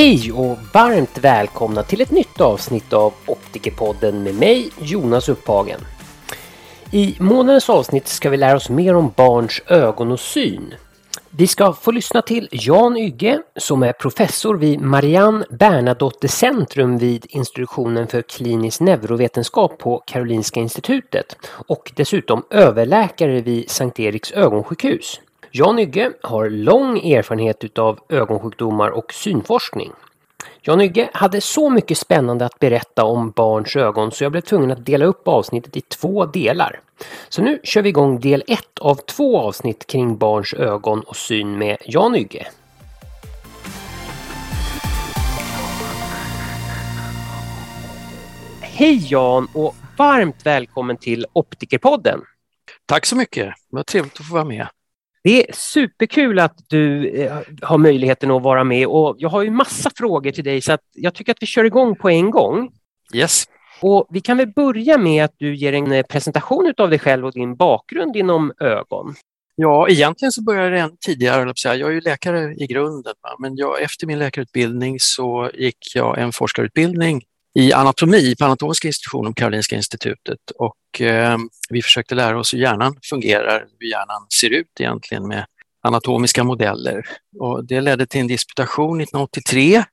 Hej och varmt välkomna till ett nytt avsnitt av Optikerpodden med mig, Jonas Upphagen. I månadens avsnitt ska vi lära oss mer om barns ögon och syn. Vi ska få lyssna till Jan Ygge som är professor vid Marianne Bernadotte Centrum vid institutionen för klinisk neurovetenskap på Karolinska institutet och dessutom överläkare vid Sankt Eriks ögonsjukhus. Jan Ygge har lång erfarenhet utav ögonsjukdomar och synforskning. Jan Ygge hade så mycket spännande att berätta om barns ögon så jag blev tvungen att dela upp avsnittet i två delar. Så nu kör vi igång del ett av två avsnitt kring barns ögon och syn med Jan Ygge. Hej Jan och varmt välkommen till Optikerpodden. Tack så mycket, vad trevligt att få vara med. Det är superkul att du eh, har möjligheten att vara med och jag har ju massa frågor till dig så att jag tycker att vi kör igång på en gång. Yes. Och vi kan väl börja med att du ger en eh, presentation av dig själv och din bakgrund inom ögon. Ja, egentligen så började det än tidigare. Jag är ju läkare i grunden, men jag, efter min läkarutbildning så gick jag en forskarutbildning i anatomi på anatomiska institutionen på Karolinska institutet och eh, vi försökte lära oss hur hjärnan fungerar, hur hjärnan ser ut egentligen med anatomiska modeller. Och det ledde till en disputation 1983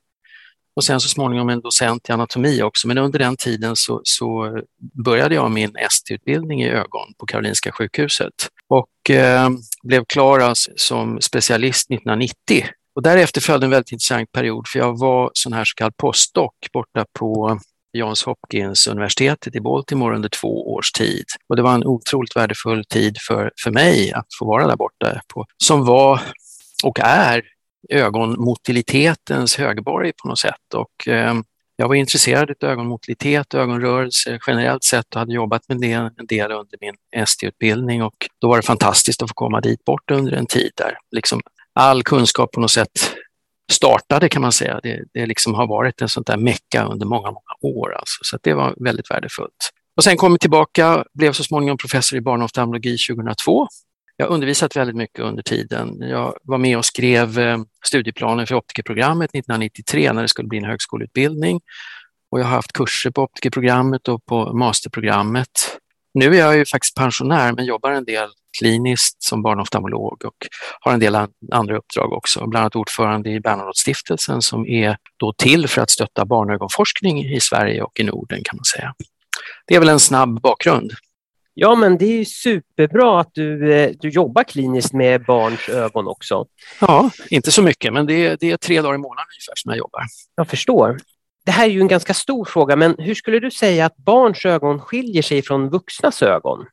och sen så småningom en docent i anatomi också. Men under den tiden så, så började jag min ST-utbildning i ögon på Karolinska sjukhuset och eh, blev klar alltså som specialist 1990 och därefter följde en väldigt intressant period för jag var sån här så kallad postdoc borta på Johns Hopkins universitetet i Baltimore under två års tid. Och det var en otroligt värdefull tid för, för mig att få vara där borta, på, som var och är ögonmotilitetens högborg på något sätt. Och, eh, jag var intresserad av ögonmotilitet och ögonrörelse generellt sett och hade jobbat med det en del under min ST-utbildning och då var det fantastiskt att få komma dit bort under en tid där liksom all kunskap på något sätt startade kan man säga. Det, det liksom har varit en sånt där mecka under många, många år. Alltså. Så det var väldigt värdefullt. Och sen kom jag tillbaka, blev så småningom professor i barnoftalmologi 2002. Jag har undervisat väldigt mycket under tiden. Jag var med och skrev eh, studieplanen för optikerprogrammet 1993 när det skulle bli en högskoleutbildning. Och jag har haft kurser på optikerprogrammet och på masterprogrammet. Nu är jag ju faktiskt pensionär men jobbar en del kliniskt som barnoftalmolog och har en del andra uppdrag också, bland annat ordförande i Bernadotte-stiftelsen som är då till för att stötta barnögonforskning i Sverige och i Norden kan man säga. Det är väl en snabb bakgrund. Ja, men det är superbra att du, eh, du jobbar kliniskt med barns ögon också. Ja, inte så mycket, men det är, det är tre dagar i månaden ungefär som jag jobbar. Jag förstår. Det här är ju en ganska stor fråga, men hur skulle du säga att barns ögon skiljer sig från vuxnas ögon?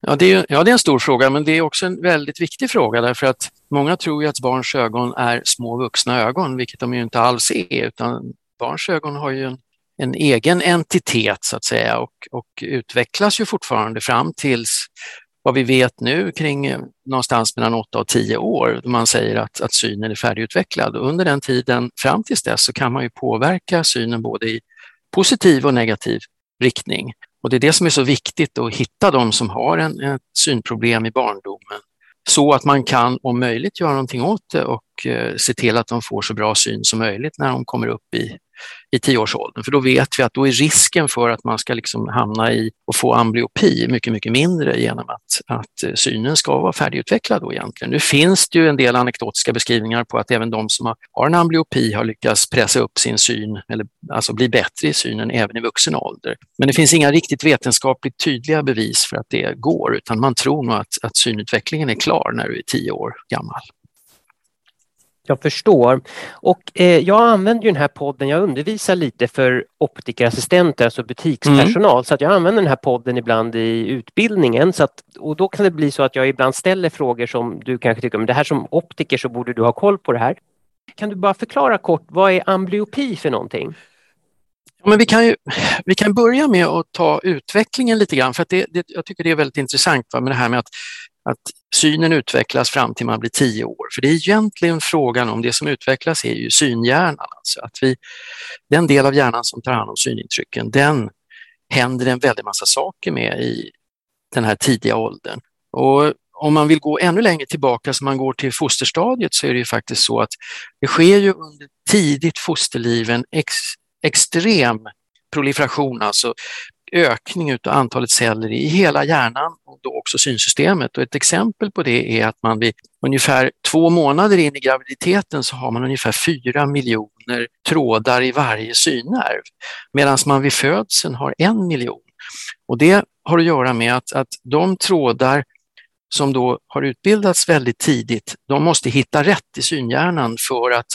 Ja det, är, ja, det är en stor fråga, men det är också en väldigt viktig fråga därför att många tror ju att barns ögon är små vuxna ögon, vilket de ju inte alls är, utan barns ögon har ju en, en egen entitet så att säga och, och utvecklas ju fortfarande fram tills vad vi vet nu kring eh, någonstans mellan 8 och 10 år, då man säger att, att synen är färdigutvecklad. Och under den tiden fram till dess så kan man ju påverka synen både i positiv och negativ riktning. Och det är det som är så viktigt att hitta de som har en, ett synproblem i barndomen så att man kan om möjligt göra någonting åt det och eh, se till att de får så bra syn som möjligt när de kommer upp i i tioårsåldern. För då vet vi att då är risken för att man ska liksom hamna i och få amblyopi mycket, mycket mindre genom att, att eh, synen ska vara färdigutvecklad då egentligen. Nu finns det ju en del anekdotiska beskrivningar på att även de som har en amblyopi har lyckats pressa upp sin syn, eller alltså bli bättre i synen även i vuxen ålder. Men det finns inga riktigt vetenskapligt tydliga bevis för att det går, utan man tror nog att, att synutvecklingen är klar när du är tio år gammal. Jag förstår. Och eh, jag använder ju den här podden, jag undervisar lite för optikerassistenter, alltså butikspersonal, mm. så att jag använder den här podden ibland i utbildningen. Så att, och då kan det bli så att jag ibland ställer frågor som du kanske tycker, men det här som optiker så borde du ha koll på det här. Kan du bara förklara kort, vad är amblyopi för någonting? Men vi, kan ju, vi kan börja med att ta utvecklingen lite grann, för att det, det, jag tycker det är väldigt intressant va, med det här med att att synen utvecklas fram till man blir tio år. För det är egentligen frågan om det som utvecklas är ju synhjärnan. Alltså att vi, den del av hjärnan som tar hand om synintrycken, den händer en väldig massa saker med i den här tidiga åldern. Och om man vill gå ännu längre tillbaka, så man går till fosterstadiet, så är det ju faktiskt så att det sker ju under tidigt fosterliv en ex, extrem proliferation, alltså ökning av antalet celler i hela hjärnan och då också synsystemet. Och ett exempel på det är att man vid ungefär två månader in i graviditeten så har man ungefär fyra miljoner trådar i varje synnerv medan man vid födseln har en miljon. Och det har att göra med att, att de trådar som då har utbildats väldigt tidigt, de måste hitta rätt i synhjärnan för att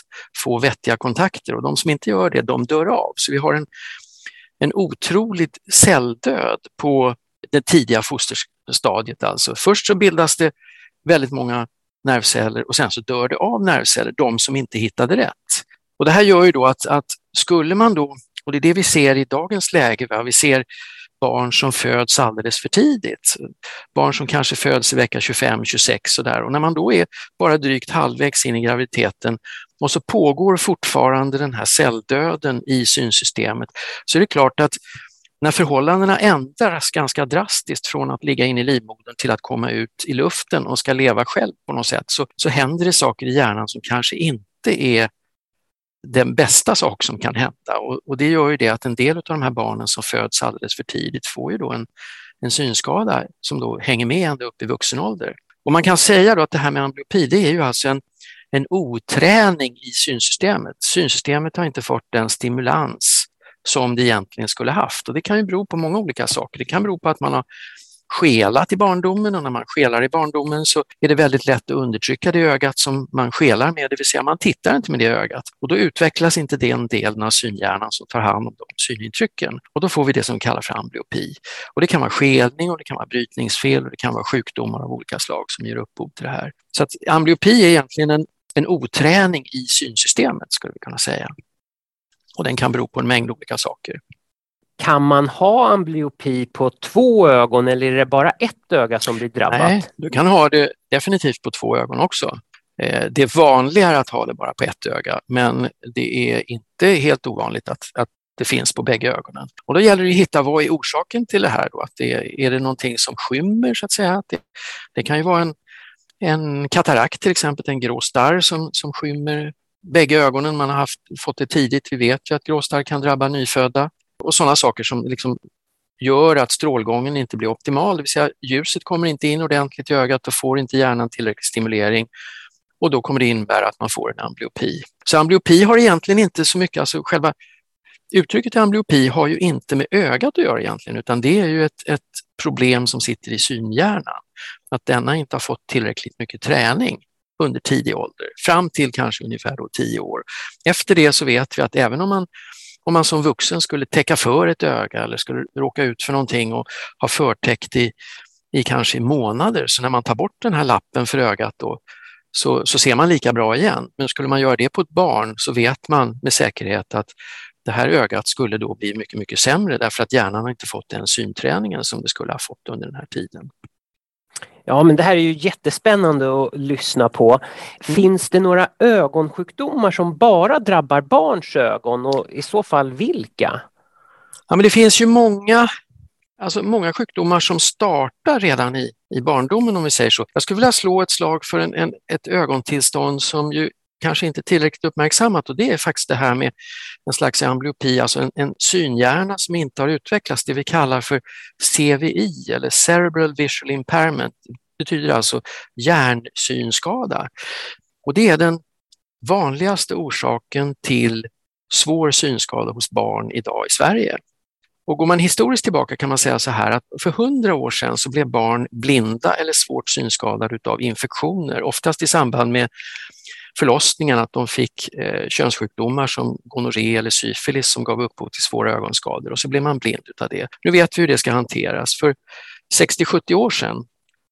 få vettiga kontakter och de som inte gör det, de dör av. Så vi har en, en otroligt celldöd på det tidiga fosterstadiet. Alltså. Först så bildas det väldigt många nervceller och sen så dör det av nervceller, de som inte hittade rätt. Och det här gör ju då att, att skulle man då, och det är det vi ser i dagens läge, va? vi ser barn som föds alldeles för tidigt. Barn som kanske föds i vecka 25-26 och där. Och när man då är bara drygt halvvägs in i graviditeten och så pågår fortfarande den här celldöden i synsystemet så är det klart att när förhållandena ändras ganska drastiskt från att ligga in i livmodern till att komma ut i luften och ska leva själv på något sätt så, så händer det saker i hjärnan som kanske inte är den bästa sak som kan hända och, och, det gör ju det att en del av de här barnen som föds alldeles för tidigt får ju då en, en synskada som då hänger med ända upp i vuxen ålder. Och man kan säga då att det här med amblyopi, det är ju alltså en, en oträning i synsystemet. Synsystemet har inte fått den stimulans som det egentligen skulle haft och det kan ju bero på många olika saker. Det kan bero på att man har skelat i barndomen och när man skelar i barndomen så är det väldigt lätt att undertrycka det ögat som man skelar med, det vill säga man tittar inte med det ögat och då utvecklas inte den delen av synhjärnan som tar hand om de synintrycken och då får vi det som kallas för amblyopi. Och det kan vara skelning och det kan vara brytningsfel och det kan vara sjukdomar av olika slag som ger upphov till det här. Så att amblyopi är egentligen en, en oträning i synsystemet skulle vi kunna säga. Och den kan bero på en mängd olika saker. Kan man ha amblyopi på två ögon eller är det bara ett öga som blir drabbat? Nej, du kan ha det definitivt på två ögon också. Eh, det är vanligare att ha det bara på ett öga, men det är inte helt ovanligt att, att det finns på bägge ögonen. Och då gäller det att hitta vad är orsaken till det här. Då? Att det, är, är det någonting som skymmer så att säga? Att det, det kan ju vara en, en katarakt till exempel, en grå starr som, som skymmer bägge ögonen. Man har haft, fått det tidigt. Vi vet ju att gråstarr kan drabba nyfödda och sådana saker som liksom gör att strålgången inte blir optimal, det vill säga ljuset kommer inte in ordentligt i ögat och får inte hjärnan tillräcklig stimulering och då kommer det innebära att man får en amblyopi. Så amblyopi har egentligen inte så mycket, alltså själva uttrycket amblyopi har ju inte med ögat att göra egentligen, utan det är ju ett, ett problem som sitter i synhjärnan. Att denna inte har fått tillräckligt mycket träning under tidig ålder, fram till kanske ungefär då tio år. Efter det så vet vi att även om man om man som vuxen skulle täcka för ett öga eller skulle råka ut för någonting och ha förtäckt i, i kanske månader, så när man tar bort den här lappen för ögat då, så, så ser man lika bra igen. Men skulle man göra det på ett barn så vet man med säkerhet att det här ögat skulle då bli mycket, mycket sämre därför att hjärnan har inte fått den synträningen som det skulle ha fått under den här tiden. Ja, men det här är ju jättespännande att lyssna på. Mm. Finns det några ögonsjukdomar som bara drabbar barns ögon och i så fall vilka? Ja, men det finns ju många, alltså många sjukdomar som startar redan i, i barndomen om vi säger så. Jag skulle vilja slå ett slag för en, en, ett ögontillstånd som ju kanske inte tillräckligt uppmärksammat och det är faktiskt det här med en slags amblyopi, alltså en, en synhjärna som inte har utvecklats, det vi kallar för CVI eller Cerebral Visual Impairment. Det betyder alltså hjärnsynskada. Och det är den vanligaste orsaken till svår synskada hos barn idag i Sverige. Och går man historiskt tillbaka kan man säga så här att för hundra år sedan så blev barn blinda eller svårt synskadade av infektioner, oftast i samband med förlossningen att de fick eh, könssjukdomar som gonorré eller syfilis som gav upphov till svåra ögonskador och så blev man blind av det. Nu vet vi hur det ska hanteras. För 60-70 år sedan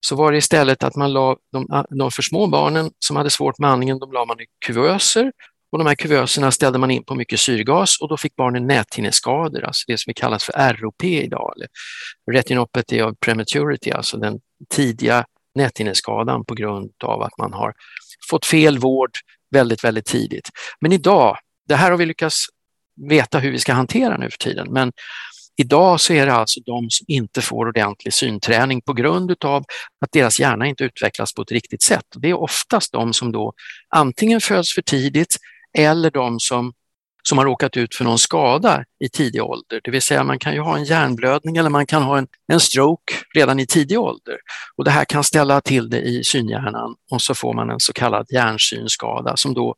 så var det istället att man la de, ah, de för små barnen som hade svårt med andningen, de la man i kuvöser och de här kuvöserna ställde man in på mycket syrgas och då fick barnen näthinneskador, alltså det som kallas för ROP idag, eller retinopathy of prematurity, alltså den tidiga näthinneskadan på grund av att man har fått fel vård väldigt, väldigt tidigt. Men idag, det här har vi lyckats veta hur vi ska hantera nu för tiden, men Idag så är det alltså de som inte får ordentlig synträning på grund utav att deras hjärna inte utvecklas på ett riktigt sätt. Det är oftast de som då antingen föds för tidigt eller de som som har råkat ut för någon skada i tidig ålder. Det vill säga man kan ju ha en hjärnblödning eller man kan ha en, en stroke redan i tidig ålder. Och det här kan ställa till det i synhjärnan och så får man en så kallad hjärnsynskada som då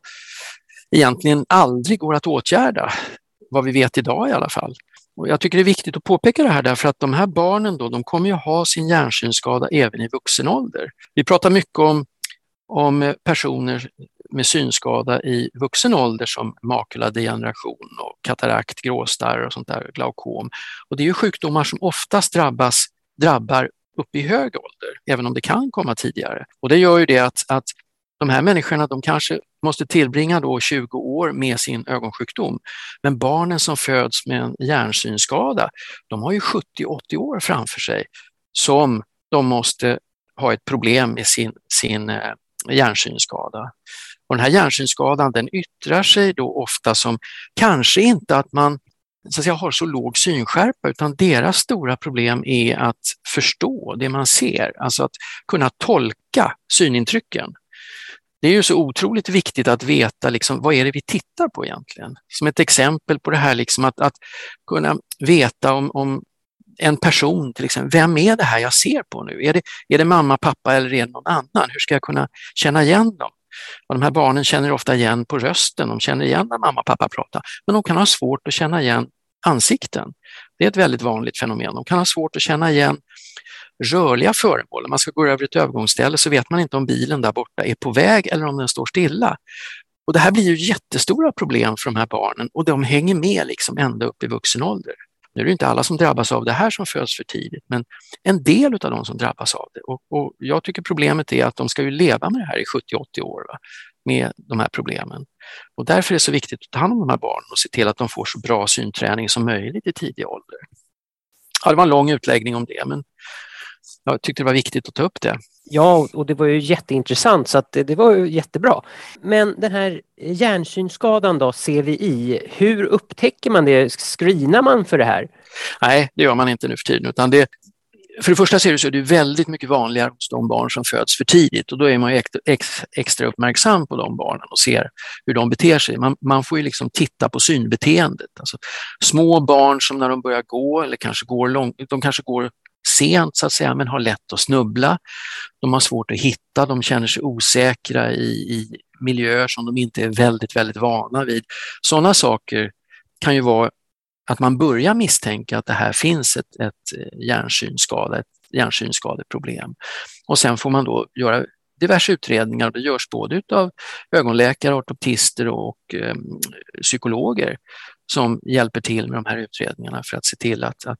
egentligen aldrig går att åtgärda, vad vi vet idag i alla fall. Och jag tycker det är viktigt att påpeka det här därför att de här barnen då, de kommer ju ha sin hjärnsynskada även i vuxen ålder. Vi pratar mycket om, om personer med synskada i vuxen ålder som makuladegeneration och katarakt, gråstarr och sånt där, glaukom. Och det är ju sjukdomar som oftast drabbas, drabbar upp i hög ålder, även om det kan komma tidigare. Och det gör ju det att, att de här människorna de kanske måste tillbringa då 20 år med sin ögonsjukdom. Men barnen som föds med en hjärnsynskada, de har ju 70-80 år framför sig som de måste ha ett problem med sin, sin eh, hjärnsynskada. Och den här hjärnsynskadan den yttrar sig då ofta som kanske inte att man så att säga, har så låg synskärpa utan deras stora problem är att förstå det man ser, alltså att kunna tolka synintrycken. Det är ju så otroligt viktigt att veta liksom, vad är det vi tittar på egentligen. Som ett exempel på det här liksom att, att kunna veta om, om en person till exempel, vem är det här jag ser på nu? Är det, är det mamma, pappa eller är det någon annan? Hur ska jag kunna känna igen dem? Och de här barnen känner ofta igen på rösten, de känner igen när mamma och pappa pratar, men de kan ha svårt att känna igen ansikten. Det är ett väldigt vanligt fenomen. De kan ha svårt att känna igen rörliga föremål. Om man ska gå över ett övergångsställe så vet man inte om bilen där borta är på väg eller om den står stilla. Och det här blir ju jättestora problem för de här barnen och de hänger med liksom ända upp i vuxen ålder. Nu är det inte alla som drabbas av det här som föds för tidigt, men en del av de som drabbas av det. Och, och jag tycker problemet är att de ska ju leva med det här i 70-80 år, va? med de här problemen. Och därför är det så viktigt att ta hand om de här barnen och se till att de får så bra synträning som möjligt i tidig ålder. Ja, det var en lång utläggning om det, men jag tyckte det var viktigt att ta upp det. Ja, och det var ju jätteintressant så att det, det var ju jättebra. Men den här hjärnsynskadan då, CVI, hur upptäcker man det? Screenar man för det här? Nej, det gör man inte nu för tiden utan det, för det första ser det så är det väldigt mycket vanligare hos de barn som föds för tidigt och då är man extra uppmärksam på de barnen och ser hur de beter sig. Man, man får ju liksom titta på synbeteendet. Alltså, små barn som när de börjar gå eller kanske går långt, de kanske går sent så att säga, men har lätt att snubbla. De har svårt att hitta, de känner sig osäkra i, i miljöer som de inte är väldigt, väldigt vana vid. Sådana saker kan ju vara att man börjar misstänka att det här finns ett, ett eh, hjärnsynskada, ett hjärnsynskadeproblem. Och sen får man då göra diverse utredningar. och Det görs både av ögonläkare, ortoptister och eh, psykologer som hjälper till med de här utredningarna för att se till att, att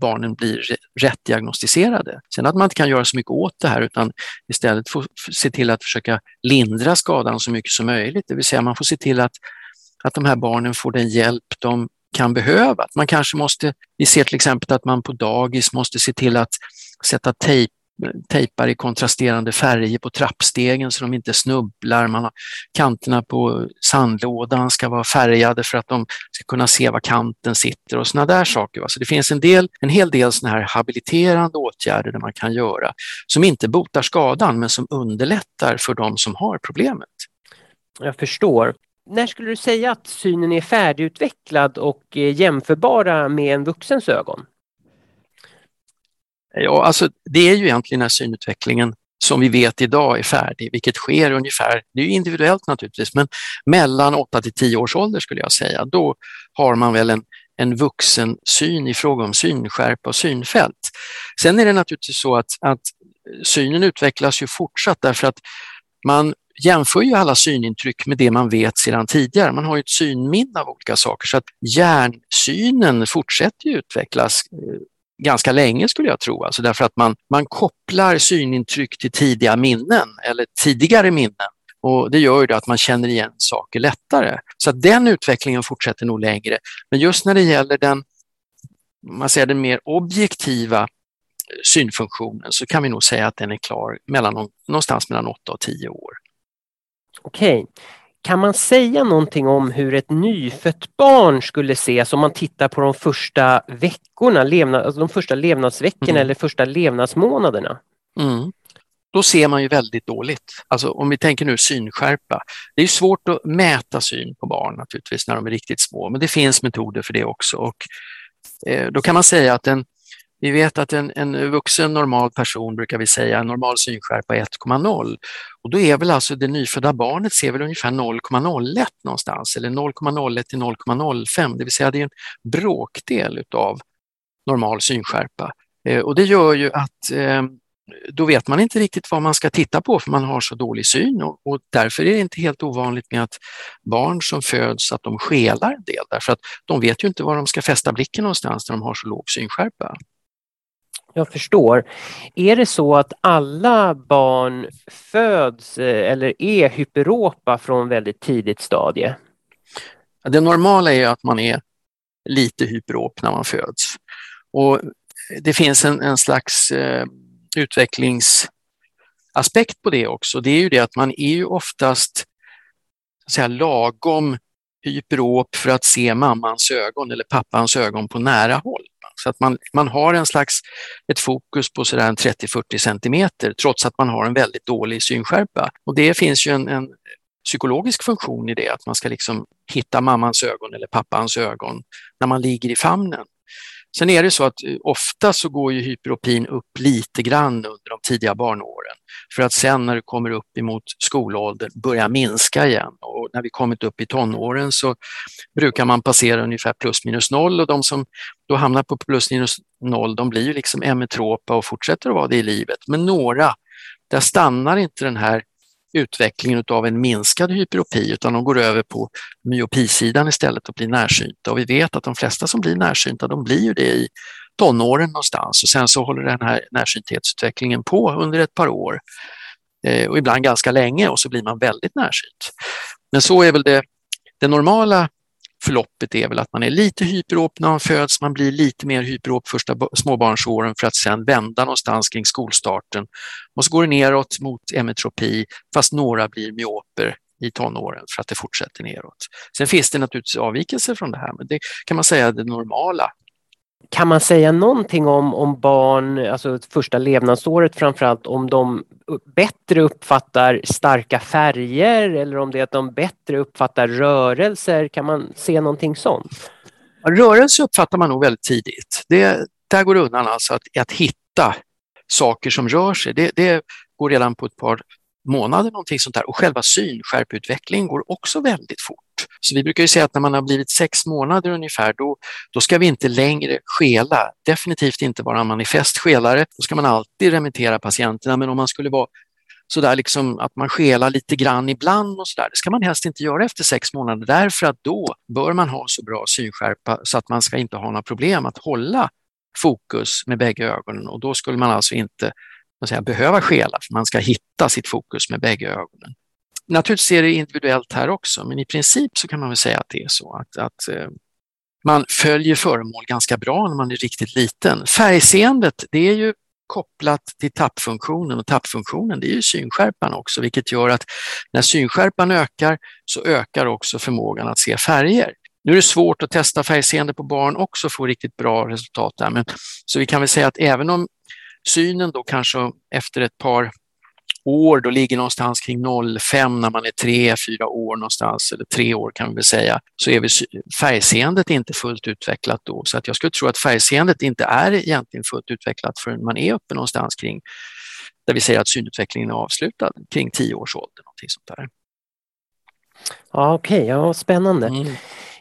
barnen blir rätt diagnostiserade. Sen att man inte kan göra så mycket åt det här utan istället få se till att försöka lindra skadan så mycket som möjligt. Det vill säga man får se till att, att de här barnen får den hjälp de kan behöva. Man kanske måste, vi ser till exempel att man på dagis måste se till att sätta tejp tejpar i kontrasterande färger på trappstegen så de inte snubblar. Man har, kanterna på sandlådan ska vara färgade för att de ska kunna se var kanten sitter och sådana där saker. Så det finns en, del, en hel del sådana här habiliterande åtgärder där man kan göra som inte botar skadan men som underlättar för de som har problemet. Jag förstår. När skulle du säga att synen är färdigutvecklad och eh, jämförbara med en vuxens ögon? Eh, ja, alltså det är ju egentligen när synutvecklingen som vi vet idag är färdig, vilket sker ungefär, det är individuellt naturligtvis, men mellan 8 till 10 års ålder skulle jag säga, då har man väl en, en vuxen syn i fråga om synskärpa och synfält. Sen är det naturligtvis så att, att synen utvecklas ju fortsatt därför att man jämför ju alla synintryck med det man vet sedan tidigare. Man har ju ett synminne av olika saker så att hjärnsynen fortsätter ju utvecklas eh, ganska länge skulle jag tro, alltså därför att man, man kopplar synintryck till tidiga minnen eller tidigare minnen och det gör ju att man känner igen saker lättare. Så att den utvecklingen fortsätter nog längre. Men just när det gäller den, man säger den mer objektiva eh, synfunktionen så kan vi nog säga att den är klar mellan, någonstans mellan 8 och 10 år. Okej. Kan man säga någonting om hur ett nyfött barn skulle ses om man tittar på de första veckorna, levnad, alltså de första levnadsveckorna mm. eller första levnadsmånaderna? Mm. Då ser man ju väldigt dåligt. Alltså om vi tänker nu synskärpa. Det är svårt att mäta syn på barn naturligtvis när de är riktigt små, men det finns metoder för det också. Och, eh, då kan man säga att en vi vet att en, en vuxen normal person brukar vi säga, en normal synskärpa 1,0 och då är väl alltså det nyfödda barnet ser väl ungefär 0,01 någonstans eller 0,01 till 0,05, det vill säga det är en bråkdel utav normal synskärpa. Eh, och det gör ju att eh, då vet man inte riktigt vad man ska titta på för man har så dålig syn och, och, därför är det inte helt ovanligt med att barn som föds att de skelar en del därför att de vet ju inte var de ska fästa blicken någonstans när de har så låg synskärpa. Jag förstår. Är det så att alla barn föds eh, eller är hyperopa från väldigt tidigt stadie? Det normala är att man är lite hyperop när man föds. Och det finns en, en slags eh, utvecklingsaspekt på det också. Det är ju det att man är ju oftast så säga, lagom hyperop för att se mammans ögon eller pappans ögon på nära håll. Så att man, man har en slags, ett fokus på sådär 30-40 centimeter trots att man har en väldigt dålig synskärpa. Och det finns ju en, en psykologisk funktion i det, att man ska liksom hitta mammans ögon eller pappans ögon när man ligger i famnen. Sen är det så att eh, ofta så går ju hyperopin upp lite grann under de tidiga barnåren. För att sen när det kommer upp emot skolåldern börja minska igen. Och när vi kommit upp i tonåren så brukar man passera ungefär plus minus noll. Och de som då hamnar på plus minus noll de blir ju liksom emetropa och fortsätter att vara det i livet. Men några, där stannar inte den här utvecklingen av en minskad hyperopi utan de går över på myopisidan istället och blir närsynta. Och vi vet att de flesta som blir närsynta de blir ju det i tonåren någonstans och sen så håller den här närsynthetsutvecklingen på under ett par år eh, och ibland ganska länge och så blir man väldigt närsynt. Men så är väl det, det normala förloppet är väl att man är lite hyperop när man föds, man blir lite mer hyperop första småbarnsåren för att sen vända någonstans kring skolstarten. Och så går det neråt mot emetropi fast några blir myoper i tonåren för att det fortsätter neråt. Sen finns det naturligtvis avvikelser från det här men det kan man säga är det normala kan man säga någonting om, om barn, alltså första levnadsåret framförallt, om de bättre uppfattar starka färger eller om det är att de bättre uppfattar rörelser? Kan man se någonting sånt? Rörelse uppfattar man nog väldigt tidigt. Det, där går det undan alltså att, att hitta saker som rör sig. Det, det går redan på ett par månader någonting sånt där och själva synskärputvecklingen går också väldigt fort. Så vi brukar ju säga att när man har blivit sex månader ungefär då, då ska vi inte längre skela, definitivt inte vara manifest skelare. Då ska man alltid remittera patienterna men om man skulle vara sådär liksom att man skelar lite grann ibland och sådär. Det ska man helst inte göra efter sex månader därför att då bör man ha så bra synskärpa så att man ska inte ha några problem att hålla fokus med bägge ögonen och då skulle man alltså inte säga, behöva skela för man ska hitta sitt fokus med bägge ögonen. Naturligtvis är det individuellt här också, men i princip så kan man väl säga att det är så att, att eh, man följer föremål ganska bra när man är riktigt liten. Färgseendet, det är ju kopplat till tappfunktionen och tappfunktionen det är ju synskärpan också, vilket gör att när synskärpan ökar så ökar också förmågan att se färger. Nu är det svårt att testa färgseende på barn också och få riktigt bra resultat där, men så vi kan väl säga att även om synen då kanske efter ett par år, då ligger någonstans kring 0,5 när man är tre, fyra år någonstans, eller tre år kan vi väl säga, så är vi, färgseendet inte fullt utvecklat då. Så att jag skulle tro att färgseendet inte är egentligen fullt utvecklat förrän man är uppe någonstans kring, där vi säger att synutvecklingen är avslutad, kring tio års ålder. Någonting sånt där. Ja, Okej, okay. ja, spännande. Mm.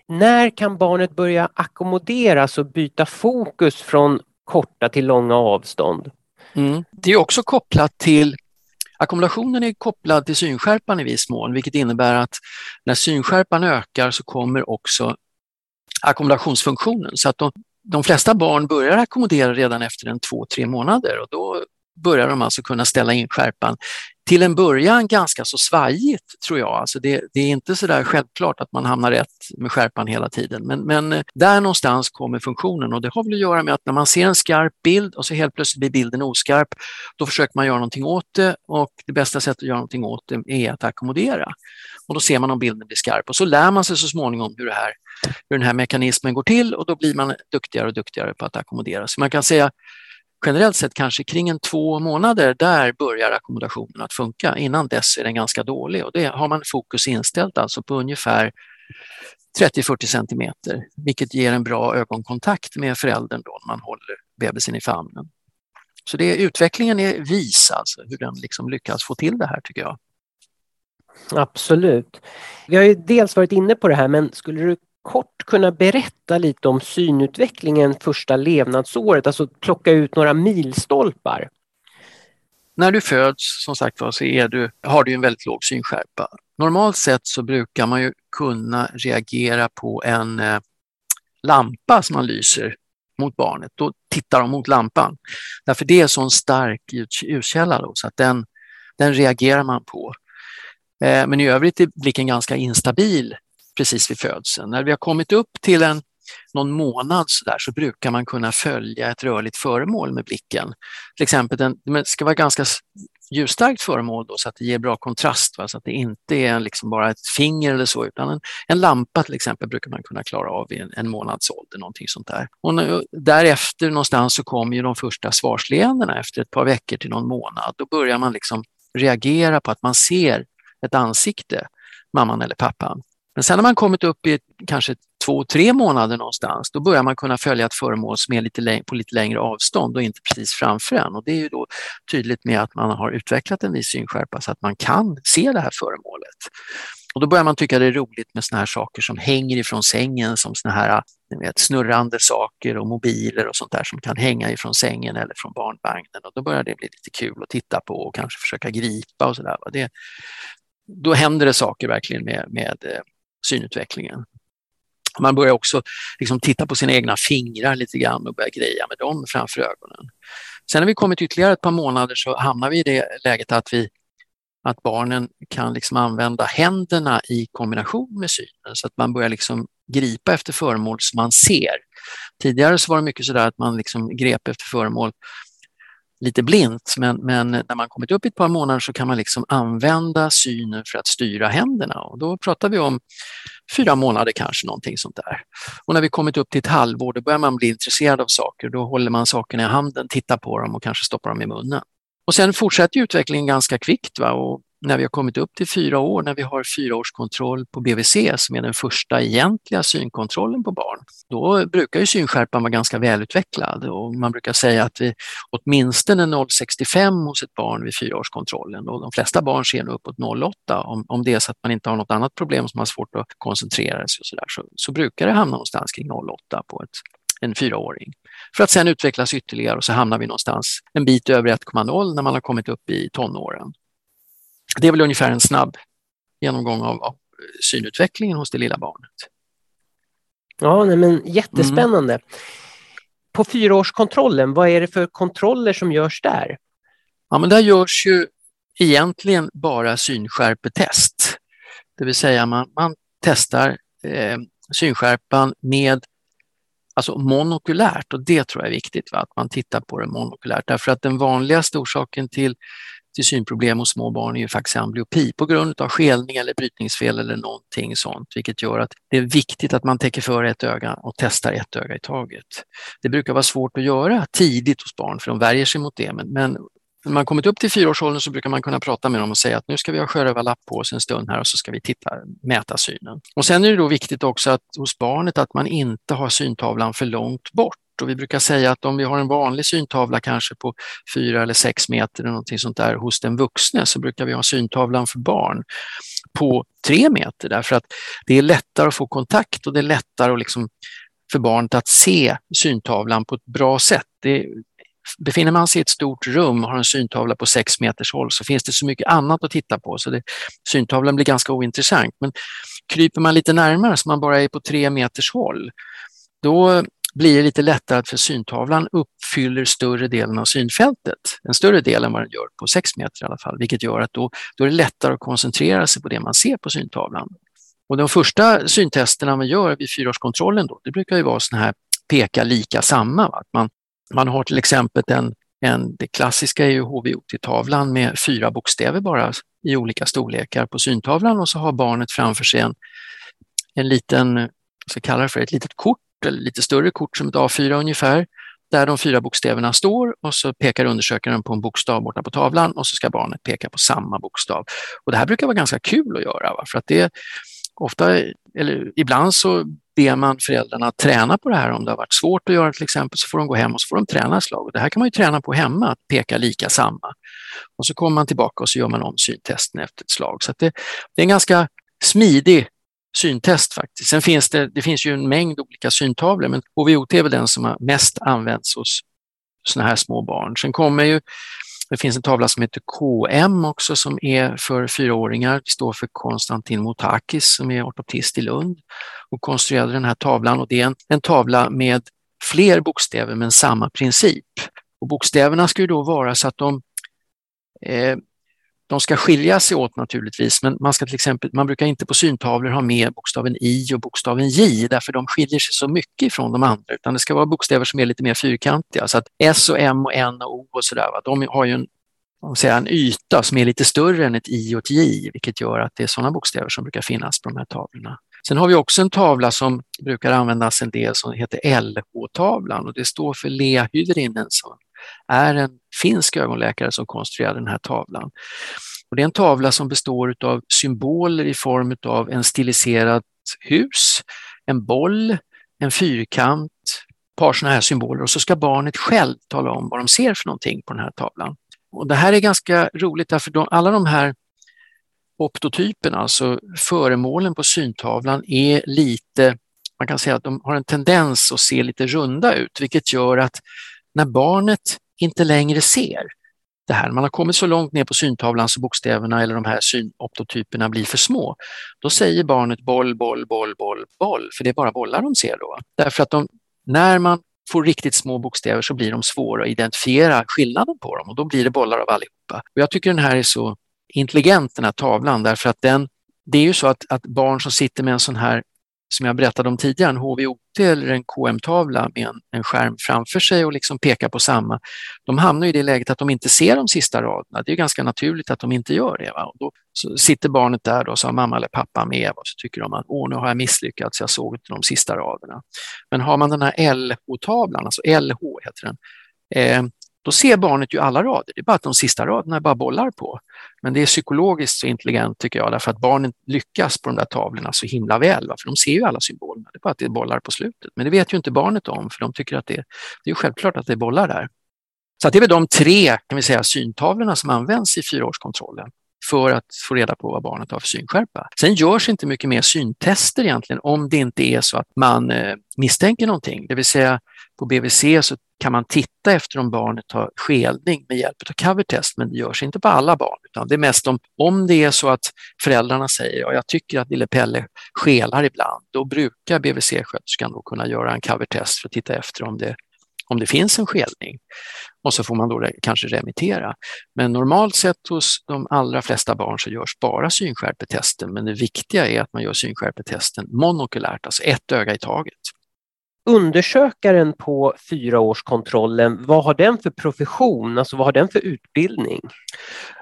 När kan barnet börja ackommoderas och byta fokus från korta till långa avstånd? Mm. Det är också kopplat till Ackumulationen är kopplad till synskärpan i viss mån, vilket innebär att när synskärpan ökar så kommer också ackumulationsfunktionen. Så att de, de flesta barn börjar ackommodera redan efter en två, tre månader och då börjar de alltså kunna ställa in skärpan till en början ganska så svajigt tror jag. Alltså det, det är inte så där självklart att man hamnar rätt med skärpan hela tiden. Men, men eh, där någonstans kommer funktionen och det har väl att göra med att när man ser en skarp bild och så helt plötsligt blir bilden oskarp, då försöker man göra någonting åt det och det bästa sättet att göra någonting åt det är att ackommodera. Och då ser man om bilden blir skarp och så lär man sig så småningom hur, det här, hur den här mekanismen går till och då blir man duktigare och duktigare på att ackommodera. Så man kan säga generellt sett kanske kring en två månader, där börjar ackommodationen att funka. Innan dess är den ganska dålig och det har man fokus inställt alltså på ungefär 30-40 centimeter, vilket ger en bra ögonkontakt med föräldern då när man håller bebisen i famnen. Så det, utvecklingen är vis alltså, hur den liksom lyckas få till det här tycker jag. Absolut. Vi har ju dels varit inne på det här men skulle du kort kunna berätta lite om synutvecklingen första levnadsåret, alltså plocka ut några milstolpar? När du föds, som sagt var, så är du, har du en väldigt låg synskärpa. Normalt sett så brukar man ju kunna reagera på en eh, lampa som man lyser mot barnet. Då tittar de mot lampan. Därför det är en sån stark ljuskälla då, så att den, den reagerar man på. Eh, men i övrigt är blicken ganska instabil precis vid födseln. När vi har kommit upp till en, någon månad så, där, så brukar man kunna följa ett rörligt föremål med blicken. Till exempel, den, det ska vara ganska ljusstarkt föremål då, så att det ger bra kontrast, va? så att det inte är liksom bara ett finger eller så, utan en, en lampa till exempel brukar man kunna klara av i en, en månads ålder, någonting sånt där. Och nu, därefter någonstans så kommer ju de första svarsleendena efter ett par veckor till någon månad. Då börjar man liksom reagera på att man ser ett ansikte, mamman eller pappan. Men sen när man kommit upp i kanske två, tre månader någonstans, då börjar man kunna följa ett föremål som är lite på lite längre avstånd och inte precis framför en. Och det är ju då tydligt med att man har utvecklat en viss synskärpa så att man kan se det här föremålet. Och då börjar man tycka det är roligt med såna här saker som hänger ifrån sängen som såna här vet, snurrande saker och mobiler och sånt där som kan hänga ifrån sängen eller från barnvagnen. Och då börjar det bli lite kul att titta på och kanske försöka gripa och sådär. Då händer det saker verkligen med, med eh, synutvecklingen. Man börjar också liksom titta på sina egna fingrar lite grann och börja greja med dem framför ögonen. Sen när vi kommit ytterligare ett par månader så hamnar vi i det läget att, vi, att barnen kan liksom använda händerna i kombination med synen så att man börjar liksom gripa efter föremål som man ser. Tidigare så var det mycket sådär att man liksom grep efter föremål lite blint, men, men när man kommit upp i ett par månader så kan man liksom använda synen för att styra händerna och då pratar vi om fyra månader kanske, någonting sånt där. Och när vi kommit upp till ett halvår då börjar man bli intresserad av saker, då håller man sakerna i handen, tittar på dem och kanske stoppar dem i munnen. Och sen fortsätter utvecklingen ganska kvickt va? och när vi har kommit upp till fyra år, när vi har fyraårskontroll på BVC som är den första egentliga synkontrollen på barn, då brukar ju synskärpan vara ganska välutvecklad och man brukar säga att vi åtminstone 0,65 hos ett barn vid fyraårskontrollen och de flesta barn ser nog uppåt 0,8 om, om det är så att man inte har något annat problem som har svårt att koncentrera sig och så, där, så, så brukar det hamna någonstans kring 0,8 på ett, en fyraåring. För att sen utvecklas ytterligare och så hamnar vi någonstans en bit över 1,0 när man har kommit upp i tonåren. Det är väl ungefär en snabb genomgång av, av synutvecklingen hos det lilla barnet. Ja, nej, men jättespännande. Mm. På fyraårskontrollen, vad är det för kontroller som görs där? Ja, men där görs ju egentligen bara synskärpetest. Det vill säga man, man testar eh, synskärpan med alltså monokulärt och det tror jag är viktigt, va? att man tittar på det monokulärt därför att den vanligaste orsaken till till synproblem hos små barn är ju faktiskt amblyopi på grund av skelning eller brytningsfel eller någonting sånt, vilket gör att det är viktigt att man täcker för ett öga och testar ett öga i taget. Det brukar vara svårt att göra tidigt hos barn för de värjer sig mot det, men, men när man kommit upp till fyraårsåldern så brukar man kunna prata med dem och säga att nu ska vi ha sjörövarlapp på oss en stund här och så ska vi titta, mäta synen. Och sen är det då viktigt också att hos barnet att man inte har syntavlan för långt bort och vi brukar säga att om vi har en vanlig syntavla kanske på fyra eller sex meter eller någonting sånt där hos den vuxne så brukar vi ha syntavlan för barn på tre meter därför att det är lättare att få kontakt och det är lättare att liksom för barnet att se syntavlan på ett bra sätt. Det, befinner man sig i ett stort rum och har en syntavla på sex meters håll så finns det så mycket annat att titta på så det, syntavlan blir ganska ointressant. Men kryper man lite närmare så man bara är på tre meters håll, då blir det lite lättare för syntavlan uppfyller större delen av synfältet. En större del än vad den gör på 6 meter i alla fall, vilket gör att då, då är det lättare att koncentrera sig på det man ser på syntavlan. Och de första syntesterna man gör vid fyraårskontrollen då, det brukar ju vara sådana här peka lika samma. Va? Man, man har till exempel en, en, det klassiska är ju HVOT-tavlan med fyra bokstäver bara i olika storlekar på syntavlan och så har barnet framför sig en, en liten, så kallar det för, ett litet kort eller lite större kort som ett A4 ungefär, där de fyra bokstäverna står och så pekar undersökaren på en bokstav borta på tavlan och så ska barnet peka på samma bokstav. Och det här brukar vara ganska kul att göra, va? för att det ofta, eller ibland så ber man föräldrarna att träna på det här. Om det har varit svårt att göra till exempel så får de gå hem och så får de träna ett slag. Och det här kan man ju träna på hemma, att peka lika samma. Och så kommer man tillbaka och så gör man om syntesten efter ett slag. Så det, det är en ganska smidig syntest faktiskt. Sen finns det, det finns ju en mängd olika syntavlor, men HVOT är väl den som har mest använts hos sådana här små barn. Sen kommer ju, det finns en tavla som heter KM också som är för fyraåringar. Det står för Konstantin Motakis som är ortoptist i Lund och konstruerade den här tavlan och det är en, en tavla med fler bokstäver men samma princip. Och bokstäverna ska ju då vara så att de eh, de ska skilja sig åt naturligtvis, men man, ska till exempel, man brukar inte på syntavlor ha med bokstaven I och bokstaven J, därför de skiljer sig så mycket ifrån de andra, utan det ska vara bokstäver som är lite mer fyrkantiga. Så att S och M och N och O och sådär, de har ju en, säga, en yta som är lite större än ett I och ett J, vilket gör att det är sådana bokstäver som brukar finnas på de här tavlorna. Sen har vi också en tavla som brukar användas en del som heter LH-tavlan och det står för Lea Hyvärinen som är en finsk ögonläkare som konstruerade den här tavlan. Och det är en tavla som består av symboler i form av en stiliserad hus, en boll, en fyrkant, ett par sådana här symboler och så ska barnet själv tala om vad de ser för någonting på den här tavlan. Och det här är ganska roligt därför de, alla de här optotyperna, alltså föremålen på syntavlan är lite, man kan säga att de har en tendens att se lite runda ut, vilket gör att när barnet inte längre ser det här, man har kommit så långt ner på syntavlan så bokstäverna eller de här synoptotyperna blir för små, då säger barnet boll, boll, boll, boll, boll, för det är bara bollar de ser då. Därför att de, när man får riktigt små bokstäver så blir de svåra att identifiera skillnaden på dem och då blir det bollar av allihopa. Och jag tycker den här är så intelligent den här tavlan därför att den, det är ju så att, att barn som sitter med en sån här som jag berättade om tidigare, en HVOT eller en KM-tavla med en, en, skärm framför sig och liksom pekar på samma, de hamnar i det läget att de inte ser de sista raderna. Det är ganska naturligt att de inte gör det. Va? Och då sitter barnet där och så har mamma eller pappa med och så tycker de att åh, nu har jag misslyckats, jag såg inte de sista raderna. Men har man den här LH-tavlan, alltså LH heter den, eh, då ser barnet ju alla rader, det är bara att de sista raderna är bara bollar på. Men det är psykologiskt så intelligent tycker jag, därför att barnen lyckas på de där tavlorna så himla väl, för de ser ju alla symbolerna, det är bara att det är bollar på slutet. Men det vet ju inte barnet om, för de tycker att det, det är självklart att det är bollar där. Så det är väl de tre kan vi säga, syntavlorna som används i fyraårskontrollen för att få reda på vad barnet har för synskärpa. Sen görs inte mycket mer syntester egentligen om det inte är så att man eh, misstänker någonting. Det vill säga på BVC så kan man titta efter om barnet har skelning med hjälp av covertest, men det görs inte på alla barn. Utan det är mest om, om det är så att föräldrarna säger ja, jag tycker att lille Pelle skelar ibland, då brukar BVC-sköterskan då kunna göra en covertest för att titta efter om det, om det finns en skelning. Och så får man då kanske remittera. Men normalt sett hos de allra flesta barn så görs bara synskärpetesten, men det viktiga är att man gör synskärpetesten monokulärt, alltså ett öga i taget. Undersökaren på fyraårskontrollen, vad har den för profession, alltså vad har den för utbildning?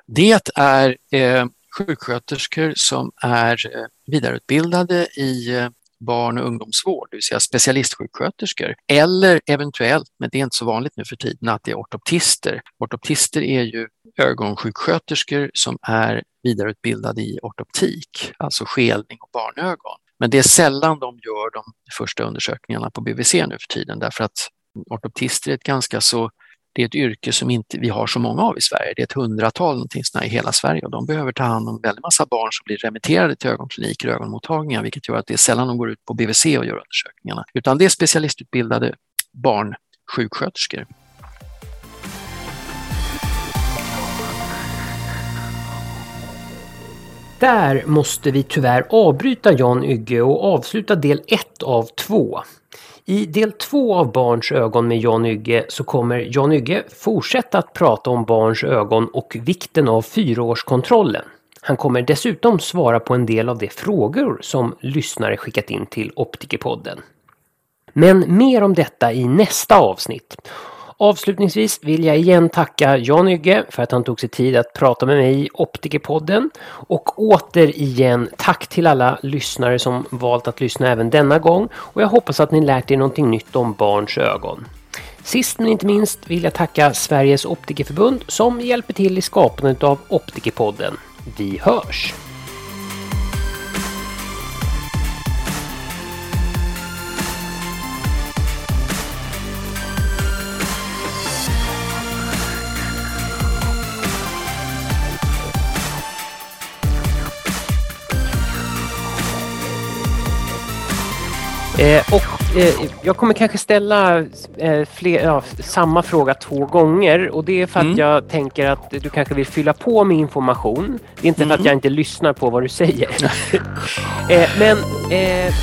Det är eh, sjuksköterskor som är eh, vidareutbildade i eh, barn och ungdomsvård, det vill säga specialistsjuksköterskor. Eller eventuellt, men det är inte så vanligt nu för tiden, att det är ortoptister. Ortoptister är ju ögonsjuksköterskor som är vidareutbildade i ortoptik, alltså skelning och barnögon. Men det är sällan de gör de första undersökningarna på BVC nu för tiden därför att ortoptister är ett ganska så det är ett yrke som inte vi har så många av i Sverige. Det är ett hundratal någonting i hela Sverige och de behöver ta hand om en väldigt massa barn som blir remitterade till ögonkliniker och ögonmottagningar vilket gör att det är sällan de går ut på BVC och gör undersökningarna. Utan det är specialistutbildade barnsjuksköterskor. Där måste vi tyvärr avbryta Jan Ygge och avsluta del 1 av 2. I del två av Barns ögon med Jan Ygge så kommer Jan Ygge fortsätta att prata om barns ögon och vikten av fyraårskontrollen. Han kommer dessutom svara på en del av de frågor som lyssnare skickat in till Optikerpodden. Men mer om detta i nästa avsnitt. Avslutningsvis vill jag igen tacka Jan Ygge för att han tog sig tid att prata med mig i Optikerpodden. Och återigen tack till alla lyssnare som valt att lyssna även denna gång. Och jag hoppas att ni lärt er någonting nytt om barns ögon. Sist men inte minst vill jag tacka Sveriges Optikerförbund som hjälper till i skapandet av Optikerpodden. Vi hörs! Eh, och eh, jag kommer kanske ställa eh, fler, ja, samma fråga två gånger och det är för att mm. jag tänker att du kanske vill fylla på med information. Det är inte mm. för att mm. jag inte lyssnar på vad du säger. Eh, men eh,